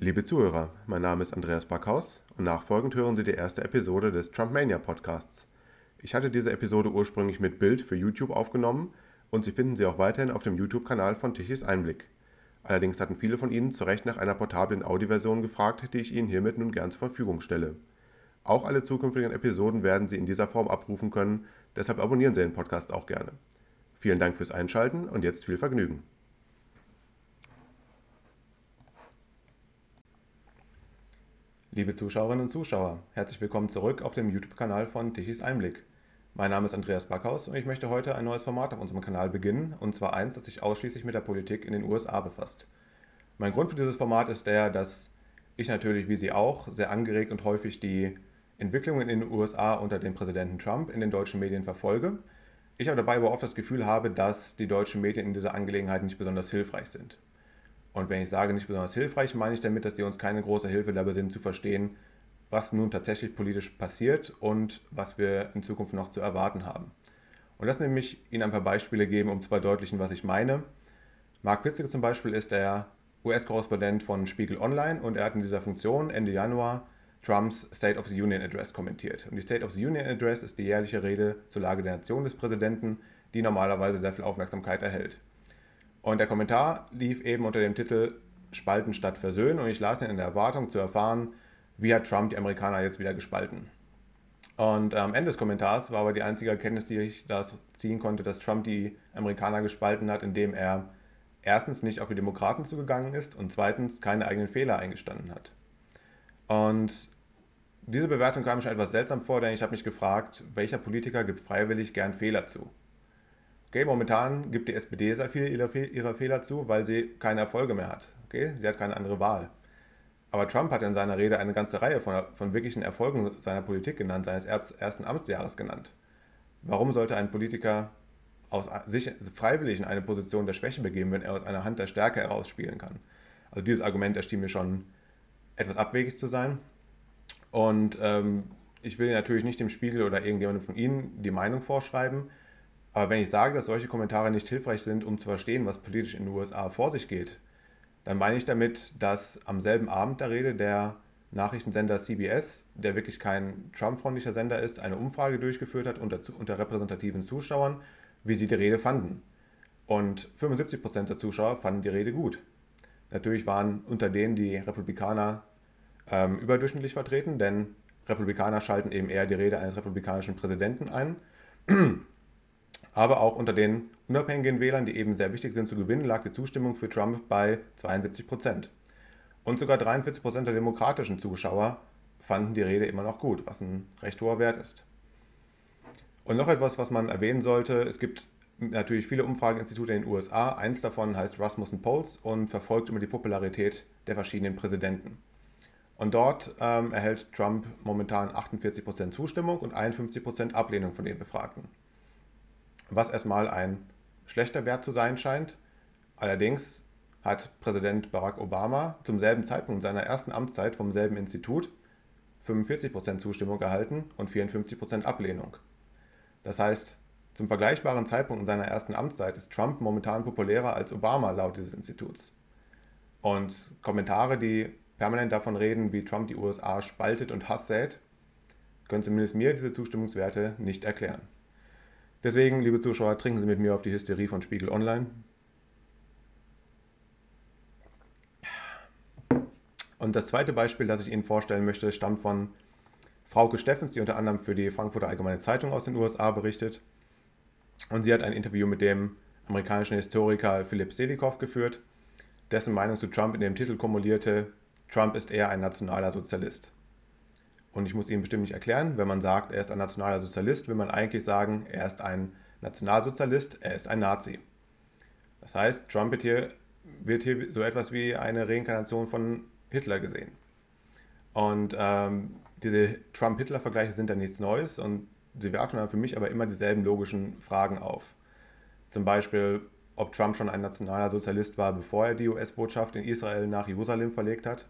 Liebe Zuhörer, mein Name ist Andreas Backhaus und nachfolgend hören Sie die erste Episode des Trumpmania Podcasts. Ich hatte diese Episode ursprünglich mit Bild für YouTube aufgenommen und Sie finden sie auch weiterhin auf dem YouTube-Kanal von Tichys Einblick. Allerdings hatten viele von Ihnen zu Recht nach einer portablen Audioversion gefragt, die ich Ihnen hiermit nun gern zur Verfügung stelle. Auch alle zukünftigen Episoden werden Sie in dieser Form abrufen können, deshalb abonnieren Sie den Podcast auch gerne. Vielen Dank fürs Einschalten und jetzt viel Vergnügen. Liebe Zuschauerinnen und Zuschauer, herzlich willkommen zurück auf dem YouTube-Kanal von Tichys Einblick. Mein Name ist Andreas Backhaus und ich möchte heute ein neues Format auf unserem Kanal beginnen, und zwar eins, das sich ausschließlich mit der Politik in den USA befasst. Mein Grund für dieses Format ist der, dass ich natürlich, wie Sie auch, sehr angeregt und häufig die Entwicklungen in den USA unter dem Präsidenten Trump in den deutschen Medien verfolge. Ich aber dabei aber oft das Gefühl habe, dass die deutschen Medien in dieser Angelegenheit nicht besonders hilfreich sind. Und wenn ich sage nicht besonders hilfreich, meine ich damit, dass sie uns keine große Hilfe dabei sind zu verstehen, was nun tatsächlich politisch passiert und was wir in Zukunft noch zu erwarten haben. Und das nämlich Ihnen ein paar Beispiele geben, um zu verdeutlichen, was ich meine. Marc Pitzke zum Beispiel ist der US-Korrespondent von Spiegel Online und er hat in dieser Funktion Ende Januar Trumps State of the Union Address kommentiert. Und die State of the Union Address ist die jährliche Rede zur Lage der Nation des Präsidenten, die normalerweise sehr viel Aufmerksamkeit erhält. Und der Kommentar lief eben unter dem Titel Spalten statt Versöhnen und ich las ihn in der Erwartung zu erfahren, wie hat Trump die Amerikaner jetzt wieder gespalten. Und am Ende des Kommentars war aber die einzige Erkenntnis, die ich daraus ziehen konnte, dass Trump die Amerikaner gespalten hat, indem er erstens nicht auf die Demokraten zugegangen ist und zweitens keine eigenen Fehler eingestanden hat. Und diese Bewertung kam mir schon etwas seltsam vor, denn ich habe mich gefragt, welcher Politiker gibt freiwillig gern Fehler zu? Okay, momentan gibt die SPD sehr viele ihrer Fehler zu, weil sie keine Erfolge mehr hat. Okay, sie hat keine andere Wahl. Aber Trump hat in seiner Rede eine ganze Reihe von, von wirklichen Erfolgen seiner Politik genannt, seines ersten Amtsjahres genannt. Warum sollte ein Politiker aus sich freiwillig in eine Position der Schwäche begeben, wenn er aus einer Hand der Stärke heraus spielen kann? Also dieses Argument erschien mir schon etwas abwegig zu sein. Und ähm, ich will natürlich nicht dem Spiegel oder irgendjemandem von Ihnen die Meinung vorschreiben, aber wenn ich sage, dass solche Kommentare nicht hilfreich sind, um zu verstehen, was politisch in den USA vor sich geht, dann meine ich damit, dass am selben Abend der Rede der Nachrichtensender CBS, der wirklich kein Trump-freundlicher Sender ist, eine Umfrage durchgeführt hat unter, unter repräsentativen Zuschauern, wie sie die Rede fanden. Und 75% der Zuschauer fanden die Rede gut. Natürlich waren unter denen die Republikaner ähm, überdurchschnittlich vertreten, denn Republikaner schalten eben eher die Rede eines republikanischen Präsidenten ein aber auch unter den unabhängigen Wählern, die eben sehr wichtig sind zu gewinnen, lag die Zustimmung für Trump bei 72 Prozent. Und sogar 43 Prozent der demokratischen Zuschauer fanden die Rede immer noch gut, was ein recht hoher Wert ist. Und noch etwas, was man erwähnen sollte, es gibt natürlich viele Umfrageinstitute in den USA. Eins davon heißt Rasmussen Polls und verfolgt immer die Popularität der verschiedenen Präsidenten. Und dort ähm, erhält Trump momentan 48% Zustimmung und 51% Ablehnung von den Befragten was erstmal ein schlechter Wert zu sein scheint. Allerdings hat Präsident Barack Obama zum selben Zeitpunkt seiner ersten Amtszeit vom selben Institut 45% Zustimmung erhalten und 54% Ablehnung. Das heißt, zum vergleichbaren Zeitpunkt in seiner ersten Amtszeit ist Trump momentan populärer als Obama laut dieses Instituts. Und Kommentare, die permanent davon reden, wie Trump die USA spaltet und Hass sät, können zumindest mir diese Zustimmungswerte nicht erklären. Deswegen, liebe Zuschauer, trinken Sie mit mir auf die Hysterie von Spiegel Online. Und das zweite Beispiel, das ich Ihnen vorstellen möchte, stammt von Frauke Steffens, die unter anderem für die Frankfurter Allgemeine Zeitung aus den USA berichtet. Und sie hat ein Interview mit dem amerikanischen Historiker Philipp Selikow geführt, dessen Meinung zu Trump in dem Titel kumulierte, Trump ist eher ein nationaler Sozialist. Und ich muss Ihnen bestimmt nicht erklären, wenn man sagt, er ist ein nationaler Sozialist, will man eigentlich sagen, er ist ein Nationalsozialist, er ist ein Nazi. Das heißt, Trump wird hier, wird hier so etwas wie eine Reinkarnation von Hitler gesehen. Und ähm, diese Trump-Hitler-Vergleiche sind da nichts Neues und sie werfen dann für mich aber immer dieselben logischen Fragen auf. Zum Beispiel, ob Trump schon ein nationaler Sozialist war, bevor er die US-Botschaft in Israel nach Jerusalem verlegt hat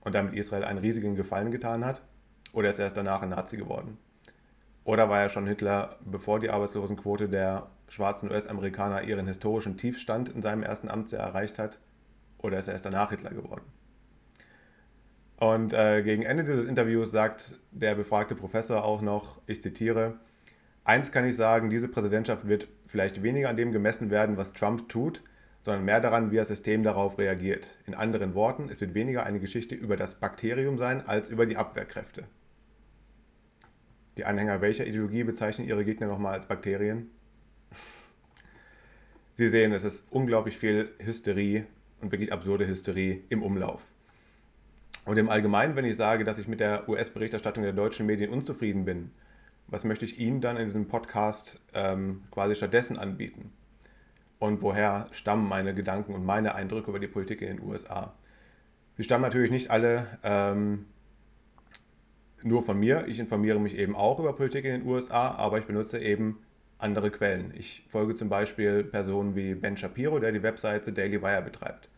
und damit Israel einen riesigen Gefallen getan hat? Oder ist er erst danach ein Nazi geworden? Oder war er schon Hitler, bevor die Arbeitslosenquote der schwarzen US-Amerikaner ihren historischen Tiefstand in seinem ersten Amtsjahr erreicht hat? Oder ist er erst danach Hitler geworden? Und äh, gegen Ende dieses Interviews sagt der befragte Professor auch noch, ich zitiere, eins kann ich sagen, diese Präsidentschaft wird vielleicht weniger an dem gemessen werden, was Trump tut, sondern mehr daran, wie das System darauf reagiert. In anderen Worten, es wird weniger eine Geschichte über das Bakterium sein, als über die Abwehrkräfte. Die Anhänger welcher Ideologie bezeichnen ihre Gegner nochmal als Bakterien? Sie sehen, es ist unglaublich viel Hysterie und wirklich absurde Hysterie im Umlauf. Und im Allgemeinen, wenn ich sage, dass ich mit der US-Berichterstattung der deutschen Medien unzufrieden bin, was möchte ich Ihnen dann in diesem Podcast ähm, quasi stattdessen anbieten? Und woher stammen meine Gedanken und meine Eindrücke über die Politik in den USA? Sie stammen natürlich nicht alle ähm, nur von mir. Ich informiere mich eben auch über Politik in den USA, aber ich benutze eben andere Quellen. Ich folge zum Beispiel Personen wie Ben Shapiro, der die Webseite Daily Wire betreibt.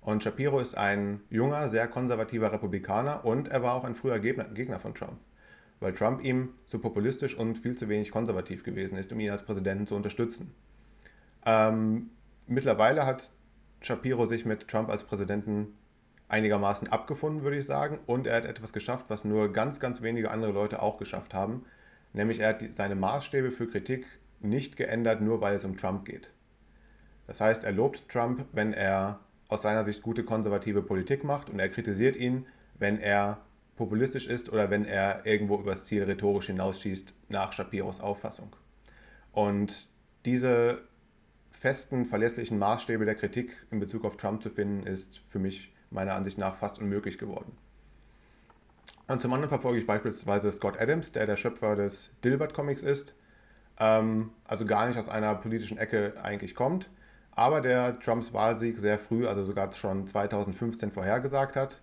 Und Shapiro ist ein junger, sehr konservativer Republikaner und er war auch ein früher Gegner von Trump, weil Trump ihm zu populistisch und viel zu wenig konservativ gewesen ist, um ihn als Präsidenten zu unterstützen. Ähm, mittlerweile hat Shapiro sich mit Trump als Präsidenten einigermaßen abgefunden, würde ich sagen. Und er hat etwas geschafft, was nur ganz, ganz wenige andere Leute auch geschafft haben. Nämlich er hat die, seine Maßstäbe für Kritik nicht geändert, nur weil es um Trump geht. Das heißt, er lobt Trump, wenn er aus seiner Sicht gute konservative Politik macht und er kritisiert ihn, wenn er populistisch ist oder wenn er irgendwo übers Ziel rhetorisch hinausschießt, nach Shapiros Auffassung. Und diese festen, verlässlichen Maßstäbe der Kritik in Bezug auf Trump zu finden, ist für mich meiner Ansicht nach fast unmöglich geworden. Und zum anderen verfolge ich beispielsweise Scott Adams, der der Schöpfer des Dilbert Comics ist, ähm, also gar nicht aus einer politischen Ecke eigentlich kommt, aber der Trumps Wahlsieg sehr früh, also sogar schon 2015 vorhergesagt hat.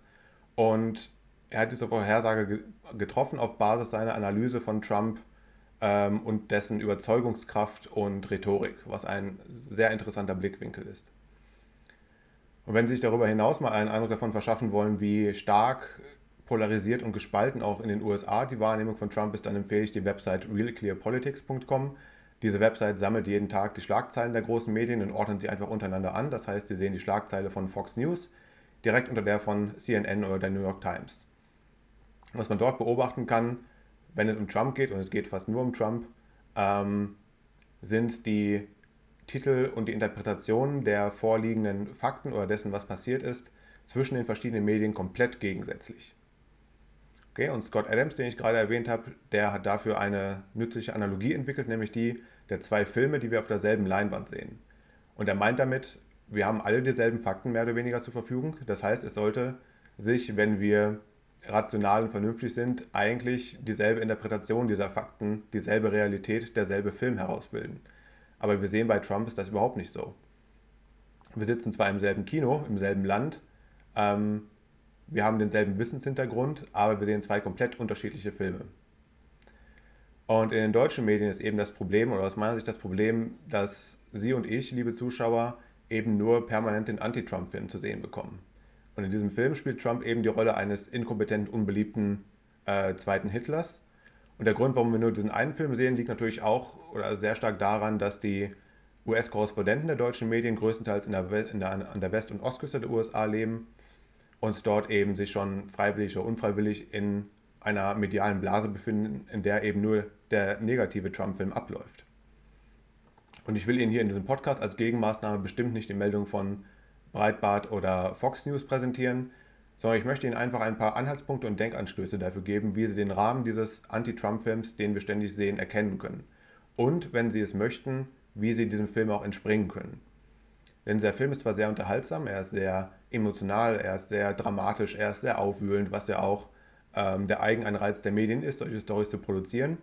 Und er hat diese Vorhersage getroffen auf Basis seiner Analyse von Trump ähm, und dessen Überzeugungskraft und Rhetorik, was ein sehr interessanter Blickwinkel ist. Und wenn Sie sich darüber hinaus mal einen Eindruck davon verschaffen wollen, wie stark polarisiert und gespalten auch in den USA die Wahrnehmung von Trump ist, dann empfehle ich die Website realclearpolitics.com. Diese Website sammelt jeden Tag die Schlagzeilen der großen Medien und ordnet sie einfach untereinander an. Das heißt, Sie sehen die Schlagzeile von Fox News direkt unter der von CNN oder der New York Times. Was man dort beobachten kann, wenn es um Trump geht, und es geht fast nur um Trump, ähm, sind die Titel und die Interpretation der vorliegenden Fakten oder dessen, was passiert ist, zwischen den verschiedenen Medien komplett gegensätzlich. Okay, und Scott Adams, den ich gerade erwähnt habe, der hat dafür eine nützliche Analogie entwickelt, nämlich die der zwei Filme, die wir auf derselben Leinwand sehen. Und er meint damit, wir haben alle dieselben Fakten mehr oder weniger zur Verfügung. Das heißt, es sollte sich, wenn wir rational und vernünftig sind, eigentlich dieselbe Interpretation dieser Fakten, dieselbe Realität, derselbe Film herausbilden. Aber wir sehen bei Trump ist das überhaupt nicht so. Wir sitzen zwar im selben Kino, im selben Land, ähm, wir haben denselben Wissenshintergrund, aber wir sehen zwei komplett unterschiedliche Filme. Und in den deutschen Medien ist eben das Problem, oder aus meiner Sicht das Problem, dass Sie und ich, liebe Zuschauer, eben nur permanent den Anti-Trump-Film zu sehen bekommen. Und in diesem Film spielt Trump eben die Rolle eines inkompetenten, unbeliebten äh, zweiten Hitlers. Und der Grund, warum wir nur diesen einen Film sehen, liegt natürlich auch oder sehr stark daran, dass die US-Korrespondenten der deutschen Medien größtenteils in der, in der, an der West- und Ostküste der USA leben und dort eben sich schon freiwillig oder unfreiwillig in einer medialen Blase befinden, in der eben nur der negative Trump-Film abläuft. Und ich will Ihnen hier in diesem Podcast als Gegenmaßnahme bestimmt nicht die Meldung von Breitbart oder Fox News präsentieren, sondern ich möchte Ihnen einfach ein paar Anhaltspunkte und Denkanstöße dafür geben, wie Sie den Rahmen dieses Anti-Trump-Films, den wir ständig sehen, erkennen können. Und, wenn Sie es möchten, wie Sie diesem Film auch entspringen können. Denn der Film ist zwar sehr unterhaltsam, er ist sehr emotional, er ist sehr dramatisch, er ist sehr aufwühlend, was ja auch ähm, der Eigenanreiz der Medien ist, solche Storys zu produzieren.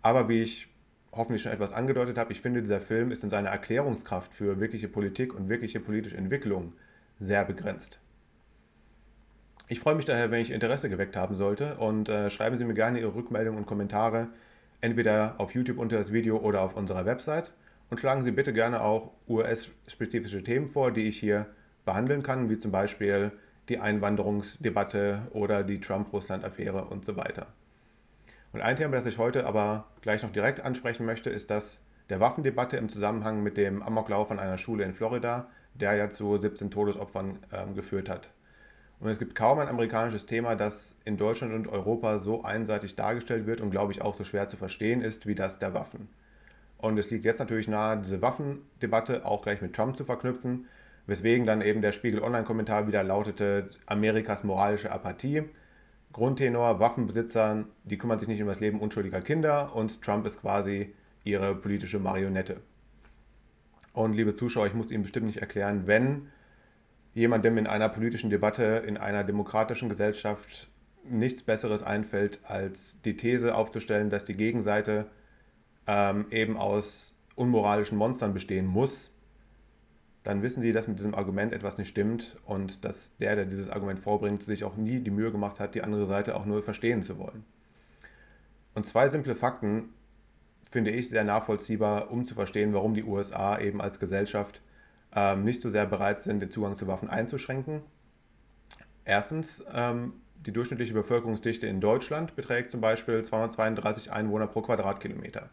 Aber wie ich hoffentlich schon etwas angedeutet habe, ich finde, dieser Film ist in seiner Erklärungskraft für wirkliche Politik und wirkliche politische Entwicklung sehr begrenzt. Ich freue mich daher, wenn ich Interesse geweckt haben sollte und äh, schreiben Sie mir gerne Ihre Rückmeldungen und Kommentare entweder auf YouTube unter das Video oder auf unserer Website und schlagen Sie bitte gerne auch US-spezifische Themen vor, die ich hier behandeln kann, wie zum Beispiel die Einwanderungsdebatte oder die Trump-Russland-Affäre und so weiter. Und ein Thema, das ich heute aber gleich noch direkt ansprechen möchte, ist das der Waffendebatte im Zusammenhang mit dem Amoklauf an einer Schule in Florida, der ja zu 17 Todesopfern äh, geführt hat. Und es gibt kaum ein amerikanisches Thema, das in Deutschland und Europa so einseitig dargestellt wird und, glaube ich, auch so schwer zu verstehen ist wie das der Waffen. Und es liegt jetzt natürlich nahe, diese Waffendebatte auch gleich mit Trump zu verknüpfen, weswegen dann eben der Spiegel Online-Kommentar wieder lautete, Amerikas moralische Apathie. Grundtenor, Waffenbesitzer, die kümmern sich nicht um das Leben unschuldiger Kinder und Trump ist quasi ihre politische Marionette. Und liebe Zuschauer, ich muss Ihnen bestimmt nicht erklären, wenn jemandem in einer politischen Debatte, in einer demokratischen Gesellschaft nichts Besseres einfällt, als die These aufzustellen, dass die Gegenseite ähm, eben aus unmoralischen Monstern bestehen muss, dann wissen Sie, dass mit diesem Argument etwas nicht stimmt und dass der, der dieses Argument vorbringt, sich auch nie die Mühe gemacht hat, die andere Seite auch nur verstehen zu wollen. Und zwei simple Fakten finde ich sehr nachvollziehbar, um zu verstehen, warum die USA eben als Gesellschaft ähm, nicht so sehr bereit sind, den Zugang zu Waffen einzuschränken. Erstens, ähm, die durchschnittliche Bevölkerungsdichte in Deutschland beträgt zum Beispiel 232 Einwohner pro Quadratkilometer.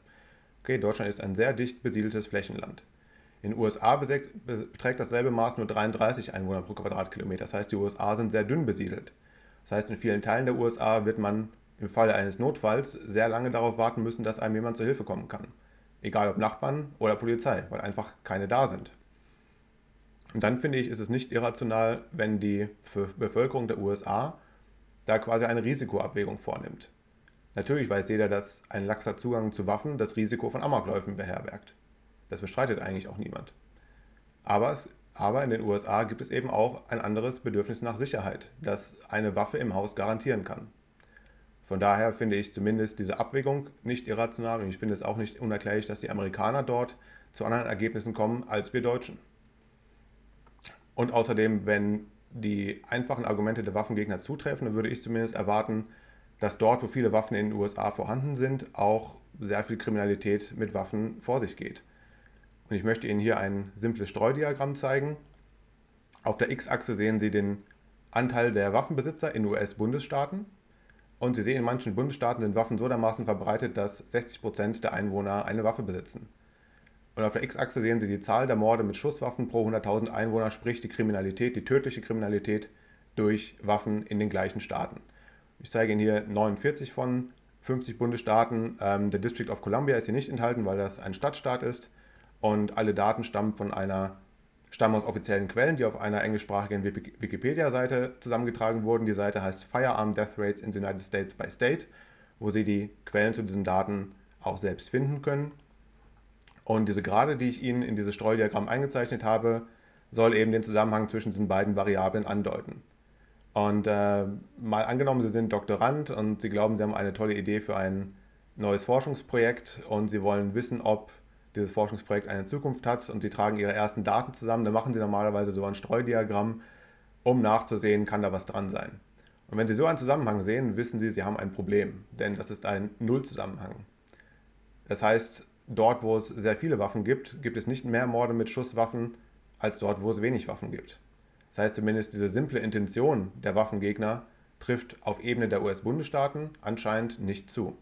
Okay, Deutschland ist ein sehr dicht besiedeltes Flächenland. In den USA beträgt dasselbe Maß nur 33 Einwohner pro Quadratkilometer. Das heißt, die USA sind sehr dünn besiedelt. Das heißt, in vielen Teilen der USA wird man im Falle eines Notfalls sehr lange darauf warten müssen, dass einem jemand zur Hilfe kommen kann. Egal ob Nachbarn oder Polizei, weil einfach keine da sind. Und dann finde ich, ist es nicht irrational, wenn die Bevölkerung der USA da quasi eine Risikoabwägung vornimmt. Natürlich weiß jeder, dass ein laxer Zugang zu Waffen das Risiko von Amokläufen beherbergt. Das bestreitet eigentlich auch niemand. Aber, es, aber in den USA gibt es eben auch ein anderes Bedürfnis nach Sicherheit, das eine Waffe im Haus garantieren kann. Von daher finde ich zumindest diese Abwägung nicht irrational und ich finde es auch nicht unerklärlich, dass die Amerikaner dort zu anderen Ergebnissen kommen als wir Deutschen. Und außerdem, wenn die einfachen Argumente der Waffengegner zutreffen, dann würde ich zumindest erwarten, dass dort, wo viele Waffen in den USA vorhanden sind, auch sehr viel Kriminalität mit Waffen vor sich geht. Und ich möchte Ihnen hier ein simples Streudiagramm zeigen. Auf der X-Achse sehen Sie den Anteil der Waffenbesitzer in US-Bundesstaaten. Und Sie sehen, in manchen Bundesstaaten sind Waffen so dermaßen verbreitet, dass 60% der Einwohner eine Waffe besitzen. Und auf der X-Achse sehen Sie die Zahl der Morde mit Schusswaffen pro 100.000 Einwohner, sprich die Kriminalität, die tödliche Kriminalität durch Waffen in den gleichen Staaten. Ich zeige Ihnen hier 49 von 50 Bundesstaaten. Ähm, der District of Columbia ist hier nicht enthalten, weil das ein Stadtstaat ist. Und alle Daten stammen von einer stammen aus offiziellen Quellen, die auf einer englischsprachigen Wikipedia-Seite zusammengetragen wurden. Die Seite heißt Firearm Death Rates in the United States by State, wo Sie die Quellen zu diesen Daten auch selbst finden können. Und diese Gerade, die ich Ihnen in dieses Streudiagramm eingezeichnet habe, soll eben den Zusammenhang zwischen diesen beiden Variablen andeuten. Und äh, mal angenommen, Sie sind Doktorand und Sie glauben, Sie haben eine tolle Idee für ein neues Forschungsprojekt und Sie wollen wissen, ob dieses Forschungsprojekt eine Zukunft hat und Sie tragen Ihre ersten Daten zusammen, dann machen Sie normalerweise so ein Streudiagramm, um nachzusehen, kann da was dran sein. Und wenn Sie so einen Zusammenhang sehen, wissen Sie, Sie haben ein Problem, denn das ist ein Nullzusammenhang. Das heißt, dort, wo es sehr viele Waffen gibt, gibt es nicht mehr Morde mit Schusswaffen als dort, wo es wenig Waffen gibt. Das heißt zumindest diese simple Intention der Waffengegner trifft auf Ebene der US-Bundesstaaten anscheinend nicht zu.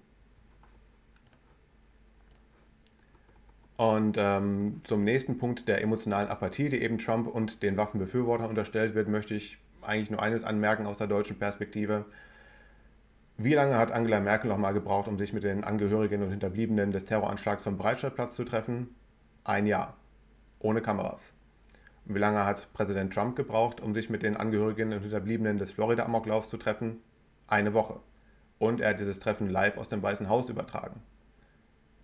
Und ähm, zum nächsten Punkt der emotionalen Apathie, die eben Trump und den Waffenbefürwortern unterstellt wird, möchte ich eigentlich nur eines anmerken aus der deutschen Perspektive. Wie lange hat Angela Merkel noch mal gebraucht, um sich mit den Angehörigen und Hinterbliebenen des Terroranschlags vom Breitscheidplatz zu treffen? Ein Jahr. Ohne Kameras. Und wie lange hat Präsident Trump gebraucht, um sich mit den Angehörigen und Hinterbliebenen des Florida-Amoklaufs zu treffen? Eine Woche. Und er hat dieses Treffen live aus dem Weißen Haus übertragen.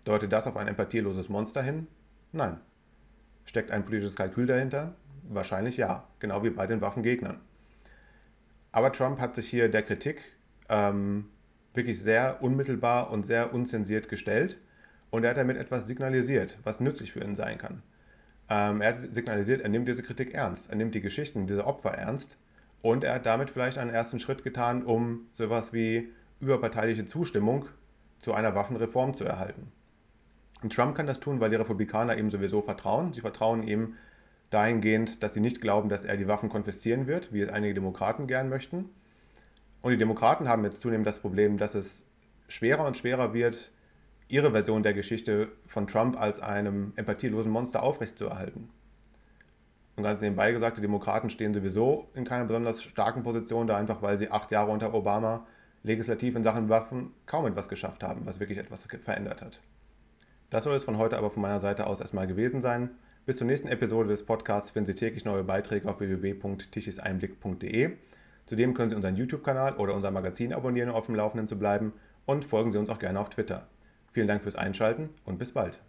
Deutet das auf ein empathieloses Monster hin? Nein. Steckt ein politisches Kalkül dahinter? Wahrscheinlich ja, genau wie bei den Waffengegnern. Aber Trump hat sich hier der Kritik ähm, wirklich sehr unmittelbar und sehr unzensiert gestellt und er hat damit etwas signalisiert, was nützlich für ihn sein kann. Ähm, er hat signalisiert, er nimmt diese Kritik ernst, er nimmt die Geschichten dieser Opfer ernst und er hat damit vielleicht einen ersten Schritt getan, um sowas wie überparteiliche Zustimmung zu einer Waffenreform zu erhalten. Und Trump kann das tun, weil die Republikaner ihm sowieso vertrauen. Sie vertrauen ihm dahingehend, dass sie nicht glauben, dass er die Waffen konfiszieren wird, wie es einige Demokraten gern möchten. Und die Demokraten haben jetzt zunehmend das Problem, dass es schwerer und schwerer wird, ihre Version der Geschichte von Trump als einem empathielosen Monster aufrechtzuerhalten. Und ganz nebenbei gesagt, die Demokraten stehen sowieso in keiner besonders starken Position, da einfach weil sie acht Jahre unter Obama legislativ in Sachen Waffen kaum etwas geschafft haben, was wirklich etwas verändert hat. Das soll es von heute aber von meiner Seite aus erstmal gewesen sein. Bis zur nächsten Episode des Podcasts finden Sie täglich neue Beiträge auf www.tichiseinblick.de. Zudem können Sie unseren YouTube-Kanal oder unser Magazin abonnieren, um auf dem Laufenden zu bleiben und folgen Sie uns auch gerne auf Twitter. Vielen Dank fürs Einschalten und bis bald.